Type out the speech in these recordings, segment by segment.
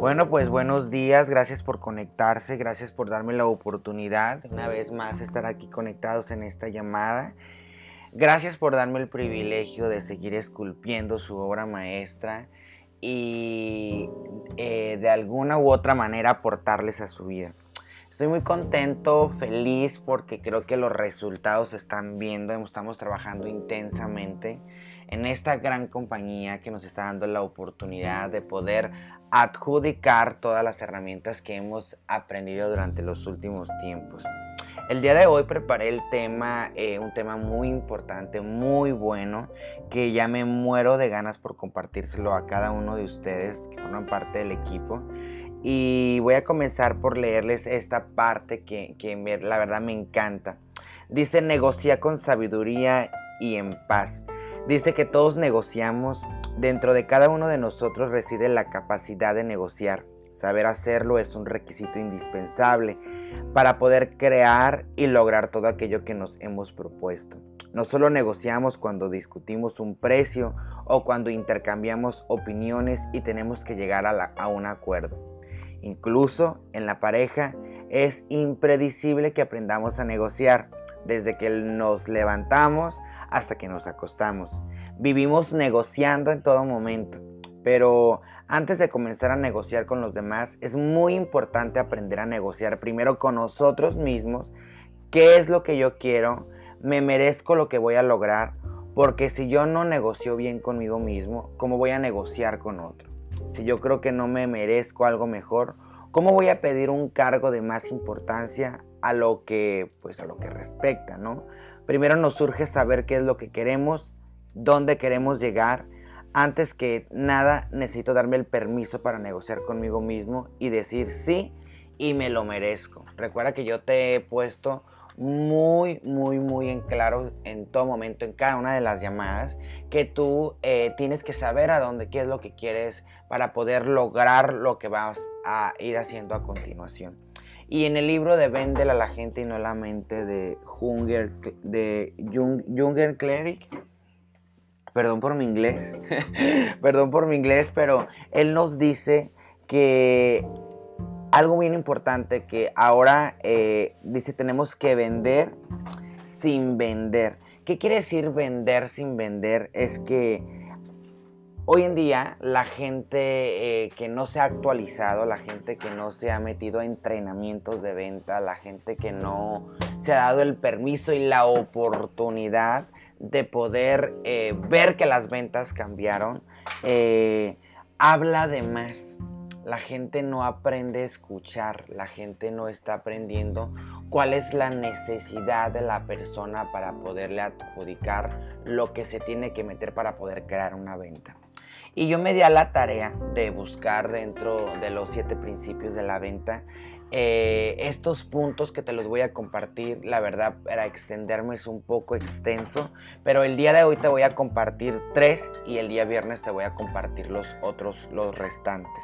Bueno, pues buenos días, gracias por conectarse, gracias por darme la oportunidad una vez más estar aquí conectados en esta llamada. Gracias por darme el privilegio de seguir esculpiendo su obra maestra y eh, de alguna u otra manera aportarles a su vida. Estoy muy contento, feliz porque creo que los resultados se están viendo, estamos trabajando intensamente en esta gran compañía que nos está dando la oportunidad de poder adjudicar todas las herramientas que hemos aprendido durante los últimos tiempos. El día de hoy preparé el tema, eh, un tema muy importante, muy bueno, que ya me muero de ganas por compartírselo a cada uno de ustedes que forman parte del equipo. Y voy a comenzar por leerles esta parte que, que la verdad me encanta. Dice, negocia con sabiduría y en paz. Dice que todos negociamos, dentro de cada uno de nosotros reside la capacidad de negociar. Saber hacerlo es un requisito indispensable para poder crear y lograr todo aquello que nos hemos propuesto. No solo negociamos cuando discutimos un precio o cuando intercambiamos opiniones y tenemos que llegar a, un acuerdo. Incluso en la pareja es impredecible que aprendamos a negociar. Desde que nos levantamos hasta que nos acostamos. Vivimos negociando en todo momento, pero antes de comenzar a negociar con los demás es muy importante aprender a negociar primero con nosotros mismos qué es lo que yo quiero, me merezco lo que voy a lograr, porque si yo no negocio bien conmigo mismo, ¿cómo voy a negociar con otro? Si yo creo que no me merezco algo mejor, ¿cómo voy a pedir un cargo de más importancia a lo que pues a lo que respecta, ¿no? Primero nos surge saber qué es lo que queremos, dónde queremos llegar. Antes que nada, necesito darme el permiso para negociar conmigo mismo y decir sí y me lo merezco. Recuerda que yo te he puesto muy, muy, muy en claro en todo momento, en cada una de las llamadas, que tú eh, tienes que saber a dónde, qué es lo que quieres para poder lograr lo que vas a ir haciendo a continuación. Y en el libro de Vendel a la gente y no la mente de Junger, de Junger Cleric, perdón por mi inglés, perdón por mi inglés, pero él nos dice que algo bien importante que ahora eh, dice tenemos que vender sin vender. ¿Qué quiere decir vender sin vender? Es que Hoy en día la gente eh, que no se ha actualizado, la gente que no se ha metido a entrenamientos de venta, la gente que no se ha dado el permiso y la oportunidad de poder eh, ver que las ventas cambiaron, eh, habla de más. La gente no aprende a escuchar, la gente no está aprendiendo cuál es la necesidad de la persona para poderle adjudicar lo que se tiene que meter para poder crear una venta. Y yo me di a la tarea de buscar dentro de los siete principios de la venta eh, estos puntos que te los voy a compartir. La verdad, para extenderme es un poco extenso, pero el día de hoy te voy a compartir tres y el día viernes te voy a compartir los otros, los restantes.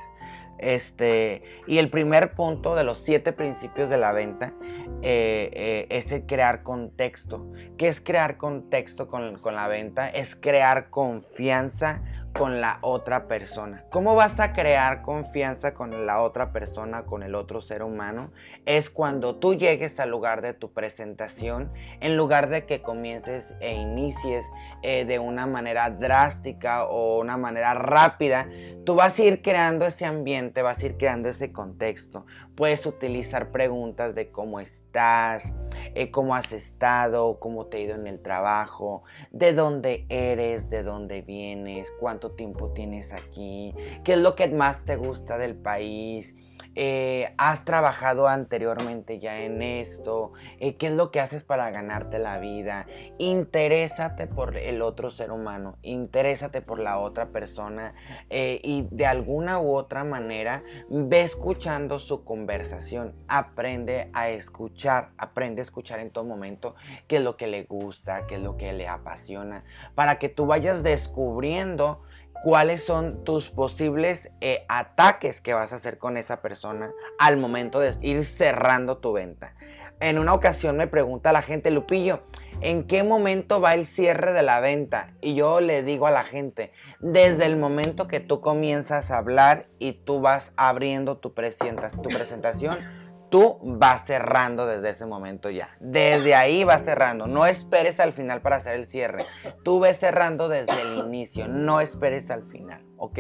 Este, y el primer punto de los siete principios de la venta eh, eh, es el crear contexto. ¿Qué es crear contexto con, con la venta? Es crear confianza con la otra persona. ¿Cómo vas a crear confianza con la otra persona, con el otro ser humano? Es cuando tú llegues al lugar de tu presentación, en lugar de que comiences e inicies eh, de una manera drástica o una manera rápida, tú vas a ir creando ese ambiente, vas a ir creando ese contexto. Puedes utilizar preguntas de cómo estás, eh, cómo has estado, cómo te ha ido en el trabajo, de dónde eres, de dónde vienes, cuánto tiempo tienes aquí, qué es lo que más te gusta del país, eh, has trabajado anteriormente ya en esto, eh, qué es lo que haces para ganarte la vida, interésate por el otro ser humano, interésate por la otra persona eh, y de alguna u otra manera ve escuchando su conversación, aprende a escuchar, aprende a escuchar en todo momento qué es lo que le gusta, qué es lo que le apasiona, para que tú vayas descubriendo cuáles son tus posibles eh, ataques que vas a hacer con esa persona al momento de ir cerrando tu venta. En una ocasión me pregunta la gente, Lupillo, ¿en qué momento va el cierre de la venta? Y yo le digo a la gente, desde el momento que tú comienzas a hablar y tú vas abriendo tu, tu presentación, tú vas cerrando desde ese momento ya. Desde ahí vas cerrando. No esperes al final para hacer el cierre. Tú ves cerrando desde el inicio. No esperes al final. ¿Ok?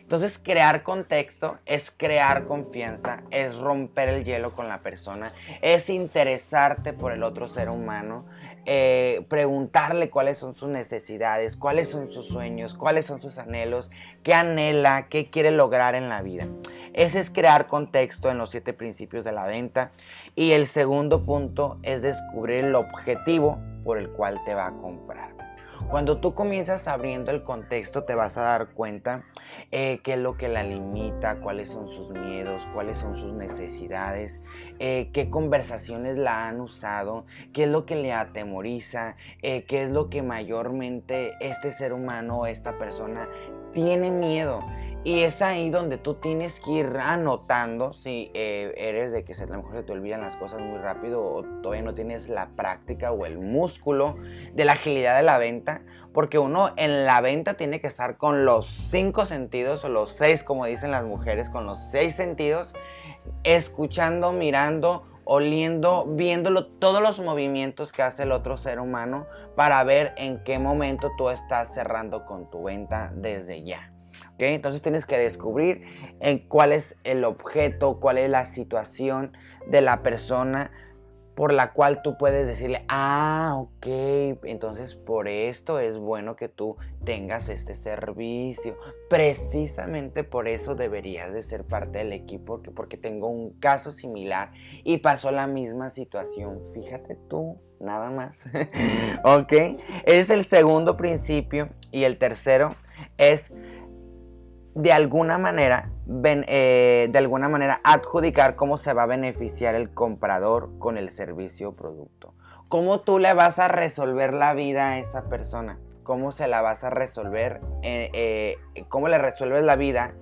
Entonces, crear contexto es crear confianza, es romper el hielo con la persona, es interesarte por el otro ser humano, eh, preguntarle cuáles son sus necesidades, cuáles son sus sueños, cuáles son sus anhelos, qué anhela, qué quiere lograr en la vida. Ese es crear contexto en los siete principios de la venta. Y el segundo punto es descubrir el objetivo por el cual te va a comprar. Cuando tú comienzas abriendo el contexto te vas a dar cuenta eh, qué es lo que la limita, cuáles son sus miedos, cuáles son sus necesidades, eh, qué conversaciones la han usado, qué es lo que le atemoriza, eh, qué es lo que mayormente este ser humano o esta persona tiene miedo. Y es ahí donde tú tienes que ir anotando si eh, eres de que a lo mejor se te olvidan las cosas muy rápido o todavía no tienes la práctica o el músculo de la agilidad de la venta. Porque uno en la venta tiene que estar con los cinco sentidos o los seis, como dicen las mujeres, con los seis sentidos, escuchando, mirando, oliendo, viéndolo todos los movimientos que hace el otro ser humano para ver en qué momento tú estás cerrando con tu venta desde ya. Entonces tienes que descubrir en cuál es el objeto, cuál es la situación de la persona por la cual tú puedes decirle, ah, ok, entonces por esto es bueno que tú tengas este servicio. Precisamente por eso deberías de ser parte del equipo, porque, porque tengo un caso similar y pasó la misma situación. Fíjate tú, nada más. ok, ese es el segundo principio y el tercero es de alguna manera, eh, de alguna manera adjudicar cómo se va a beneficiar el comprador con el servicio o producto. ¿Cómo tú le vas a resolver la vida a esa persona? ¿Cómo se la vas a resolver? Eh, eh, ¿Cómo le resuelves la vida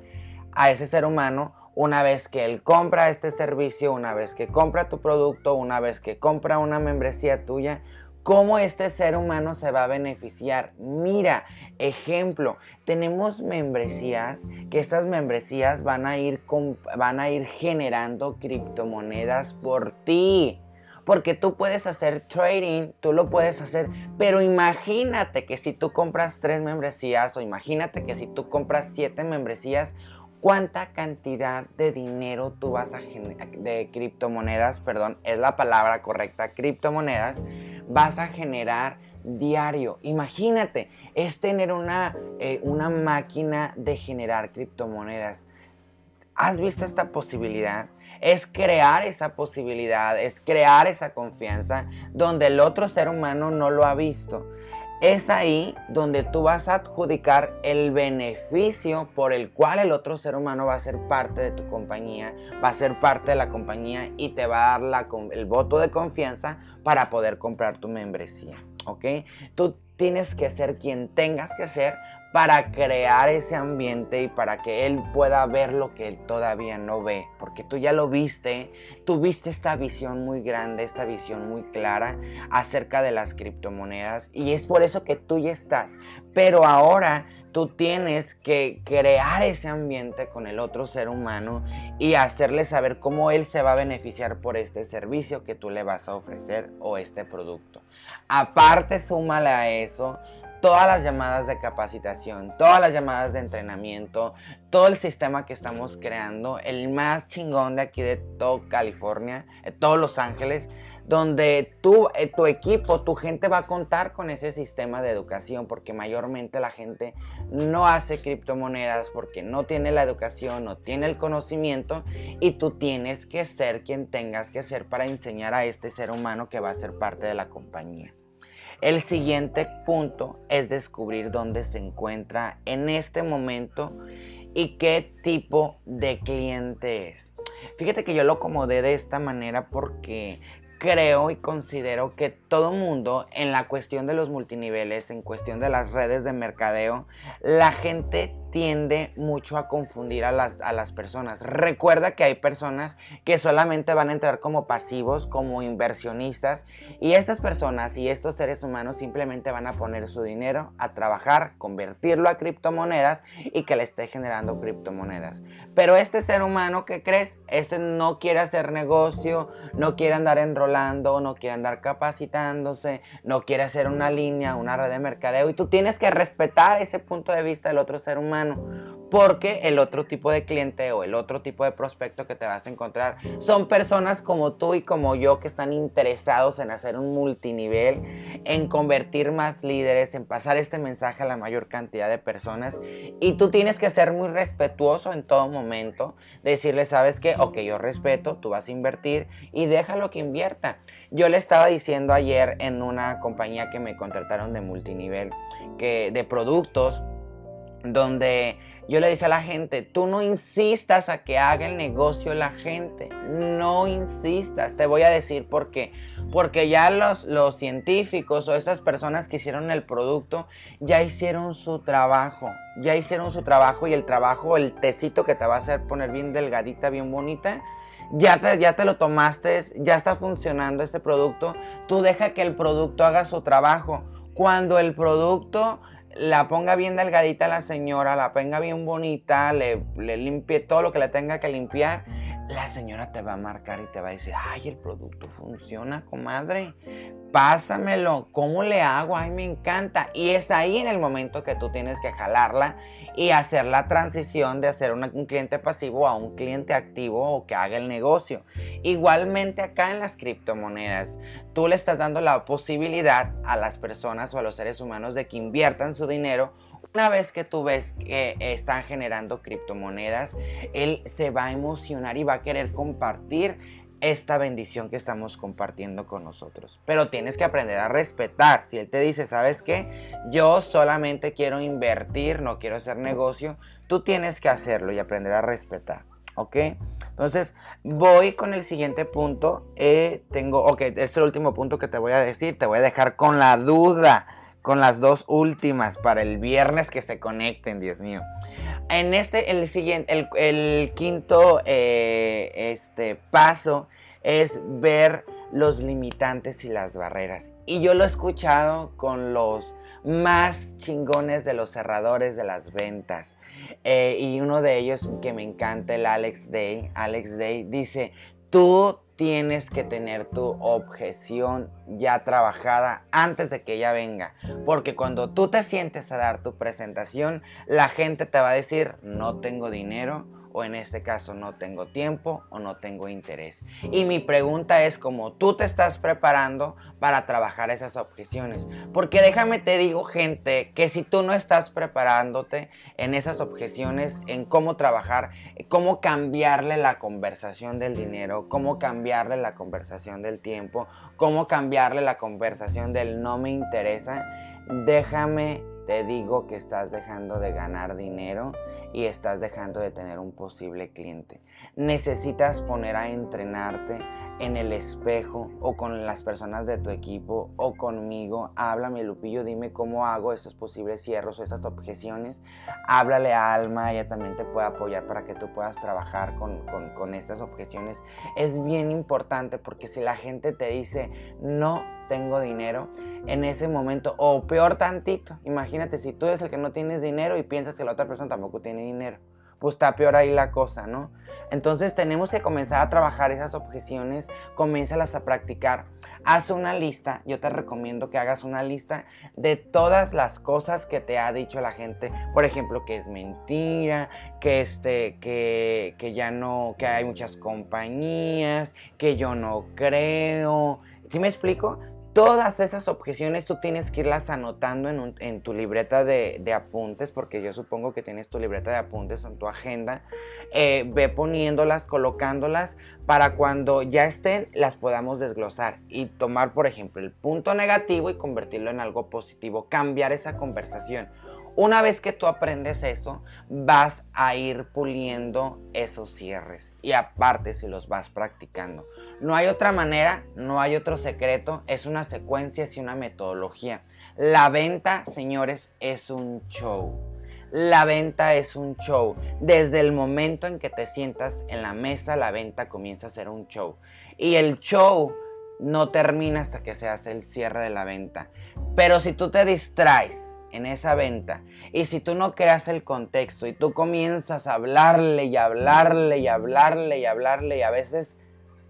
a ese ser humano una vez que él compra este servicio, una vez que compra tu producto, una vez que compra una membresía tuya? Cómo este ser humano se va a beneficiar. Mira, ejemplo, tenemos membresías que estas membresías van a ir, van a ir generando criptomonedas por ti. Porque tú puedes hacer trading, tú lo puedes hacer, pero imagínate que si tú compras tres membresías o imagínate que si tú compras siete membresías, cuánta cantidad de dinero tú vas a generar, de criptomonedas, perdón, es la palabra correcta, criptomonedas, vas a generar diario. Imagínate, es tener una, eh, una máquina de generar criptomonedas. ¿Has visto esta posibilidad? Es crear esa posibilidad, es crear esa confianza donde el otro ser humano no lo ha visto. Es ahí donde tú vas a adjudicar el beneficio por el cual el otro ser humano va a ser parte de tu compañía, va a ser parte de la compañía y te va a dar el voto de confianza para poder comprar tu membresía. ¿Ok? Tú tienes que ser quien tengas que ser para crear ese ambiente y para que él pueda ver lo que él todavía no ve, porque tú ya lo viste, tú viste esta visión muy grande, esta visión muy clara acerca de las criptomonedas y es por eso que tú ya estás, pero ahora tú tienes que crear ese ambiente con el otro ser humano y hacerle saber cómo él se va a beneficiar por este servicio que tú le vas a ofrecer o este producto. Aparte, súmale a eso todas las llamadas de capacitación, todas las llamadas de entrenamiento, todo el sistema que estamos creando, el más chingón de aquí de todo California, de todos Los Ángeles, donde tú, eh, tu equipo, tu gente va a contar con ese sistema de educación, porque mayormente la gente no hace criptomonedas porque no tiene la educación, no tiene el conocimiento, y tú tienes que ser quien tengas que ser para enseñar a este ser humano que va a ser parte de la compañía. El siguiente punto es descubrir dónde se encuentra en este momento y qué tipo de cliente es. Fíjate que yo lo acomodé de esta manera porque creo y considero que todo mundo en la cuestión de los multiniveles, en cuestión de las redes de mercadeo, la gente tiende mucho a confundir a las, a las, personas. Recuerda que hay personas que solamente van a entrar como pasivos, como inversionistas, y estas personas y estos seres humanos simplemente van a poner su dinero a trabajar, convertirlo a criptomonedas y que le esté generando criptomonedas. Pero este ser humano, ¿qué crees? Este no quiere hacer negocio, no quiere andar enrolando, no quiere andar capacitándose, no quiere hacer una línea, una red de mercadeo. Y tú tienes que respetar ese punto de vista del otro ser humano. Porque el otro tipo de cliente o el otro tipo de prospecto que te vas a encontrar son personas como tú y como yo que están interesados en hacer un multinivel, en convertir más líderes, en pasar este mensaje a la mayor cantidad de personas. Y tú tienes que ser muy respetuoso en todo momento, decirle, sabes que, ok, yo respeto, tú vas a invertir y déjalo que invierta. Yo le estaba diciendo ayer en una compañía que me contrataron de multinivel, que de productos, donde yo le decía a la gente, tú no insistas a que haga el negocio la gente, no insistas, te voy a decir por qué, porque ya los, los científicos o esas personas que hicieron el producto ya hicieron su trabajo, ya hicieron su trabajo y el trabajo, el tecito que te va a hacer poner bien delgadita, bien bonita, ya te, ya te lo tomaste, ya está funcionando ese producto, tú deja que el producto haga su trabajo. Cuando el producto la ponga bien delgadita la señora, la ponga bien bonita, le, le, limpie todo lo que le tenga que limpiar, la señora te va a marcar y te va a decir, ay, el producto funciona, comadre, pásamelo, ¿cómo le hago? Ay, me encanta. Y es ahí en el momento que tú tienes que jalarla y hacer la transición de hacer un cliente pasivo a un cliente activo o que haga el negocio. Igualmente acá en las criptomonedas, tú le estás dando la posibilidad a las personas o a los seres humanos de que inviertan su dinero una vez que tú ves que están generando criptomonedas, él se va a emocionar y va a querer compartir esta bendición que estamos compartiendo con nosotros. Pero tienes que aprender a respetar. Si él te dice, ¿sabes qué? Yo solamente quiero invertir, no quiero hacer negocio, tú tienes que hacerlo y aprender a respetar. ¿Ok? Entonces, voy con el siguiente punto. Eh, tengo, ok, es el último punto que te voy a decir. Te voy a dejar con la duda con las dos últimas para el viernes que se conecten, Dios mío. En este, el siguiente, el, quinto eh, este, paso es ver los limitantes y las barreras. Y yo lo he escuchado con los más chingones de los cerradores de las ventas. Eh, y uno de ellos que me encanta, el Alex Day. Alex Day dice, tú tienes que tener tu objeción ya trabajada antes de que ella venga. Porque cuando tú te sientes a dar tu presentación, la gente te va a decir, no tengo dinero o en este caso no tengo tiempo o no tengo interés. Y mi pregunta es cómo tú te estás preparando para trabajar esas objeciones. Porque déjame te digo gente que si tú no estás preparándote en esas objeciones, en cómo trabajar, cómo cambiarle la conversación del dinero, cómo cambiarle la conversación del tiempo, cómo cambiarle la conversación del no me interesa, déjame te digo que estás dejando de ganar dinero y estás dejando de tener un posible cliente. Necesitas poner a entrenarte en el espejo o con las personas de tu equipo o conmigo. Háblame, Lupillo, dime cómo hago esos posibles cierros o esas objeciones. Háblale a Alma, ella también te puede apoyar para que tú puedas trabajar con, con, con estas objeciones. Es bien importante porque si la gente te dice no tengo dinero en ese momento. O peor tantito, imagínate si tú eres el que no tienes dinero y piensas que la otra persona tampoco tiene dinero. Pues está peor ahí la cosa, ¿no? Entonces tenemos que comenzar a trabajar esas objeciones, comiénzalas a practicar. Haz una lista, yo te recomiendo que hagas una lista de todas las cosas que te ha dicho la gente. Por ejemplo, que es mentira, que este, que, que ya no, que hay muchas compañías, que yo no creo. ¿Sí me explico? Todas esas objeciones tú tienes que irlas anotando en, tu libreta de, apuntes, porque yo supongo que tienes tu libreta de apuntes en tu agenda. Eh, ve poniéndolas, colocándolas, para cuando ya estén las podamos desglosar y tomar, por ejemplo, el punto negativo y convertirlo en algo positivo, cambiar esa conversación. Una vez que tú aprendes eso, vas a ir puliendo esos cierres. Y aparte, si los vas practicando. No hay otra manera, no hay otro secreto. Es una secuencia, es una metodología. La venta, señores, es un show. La venta es un show. Desde el momento en que te sientas en la mesa, la venta comienza a ser un show. Y el show no termina hasta que se hace el cierre de la venta. Pero si tú te distraes en esa venta. Y si tú no creas el contexto y tú comienzas a hablarle y hablarle y hablarle y hablarle y a veces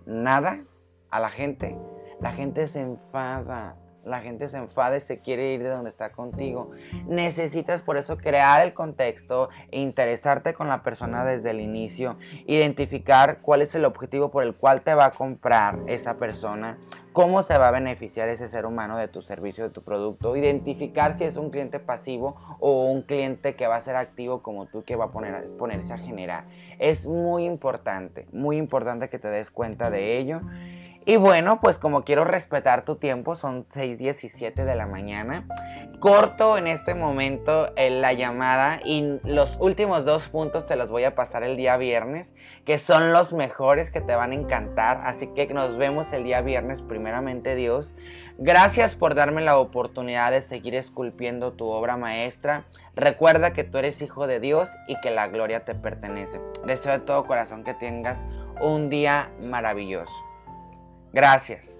nada a la gente, la gente se enfada la gente se enfada y se quiere ir de donde está contigo. Necesitas por eso crear el contexto, e interesarte con la persona desde el inicio, identificar cuál es el objetivo por el cual te va a comprar esa persona, cómo se va a beneficiar ese ser humano de tu servicio, de tu producto, identificar si es un cliente pasivo o un cliente que va a ser activo como tú que va a poner, ponerse a generar. Es muy importante, muy importante que te des cuenta de ello. Y bueno, pues como quiero respetar tu tiempo, son 6.17 de la mañana. Corto en este momento eh, la llamada y los últimos dos puntos te los voy a pasar el día viernes, que son los mejores que te van a encantar. Así que nos vemos el día viernes, primeramente Dios. Gracias por darme la oportunidad de seguir esculpiendo tu obra maestra. Recuerda que tú eres hijo de Dios y que la gloria te pertenece. Deseo de todo corazón que tengas un día maravilloso. Gracias.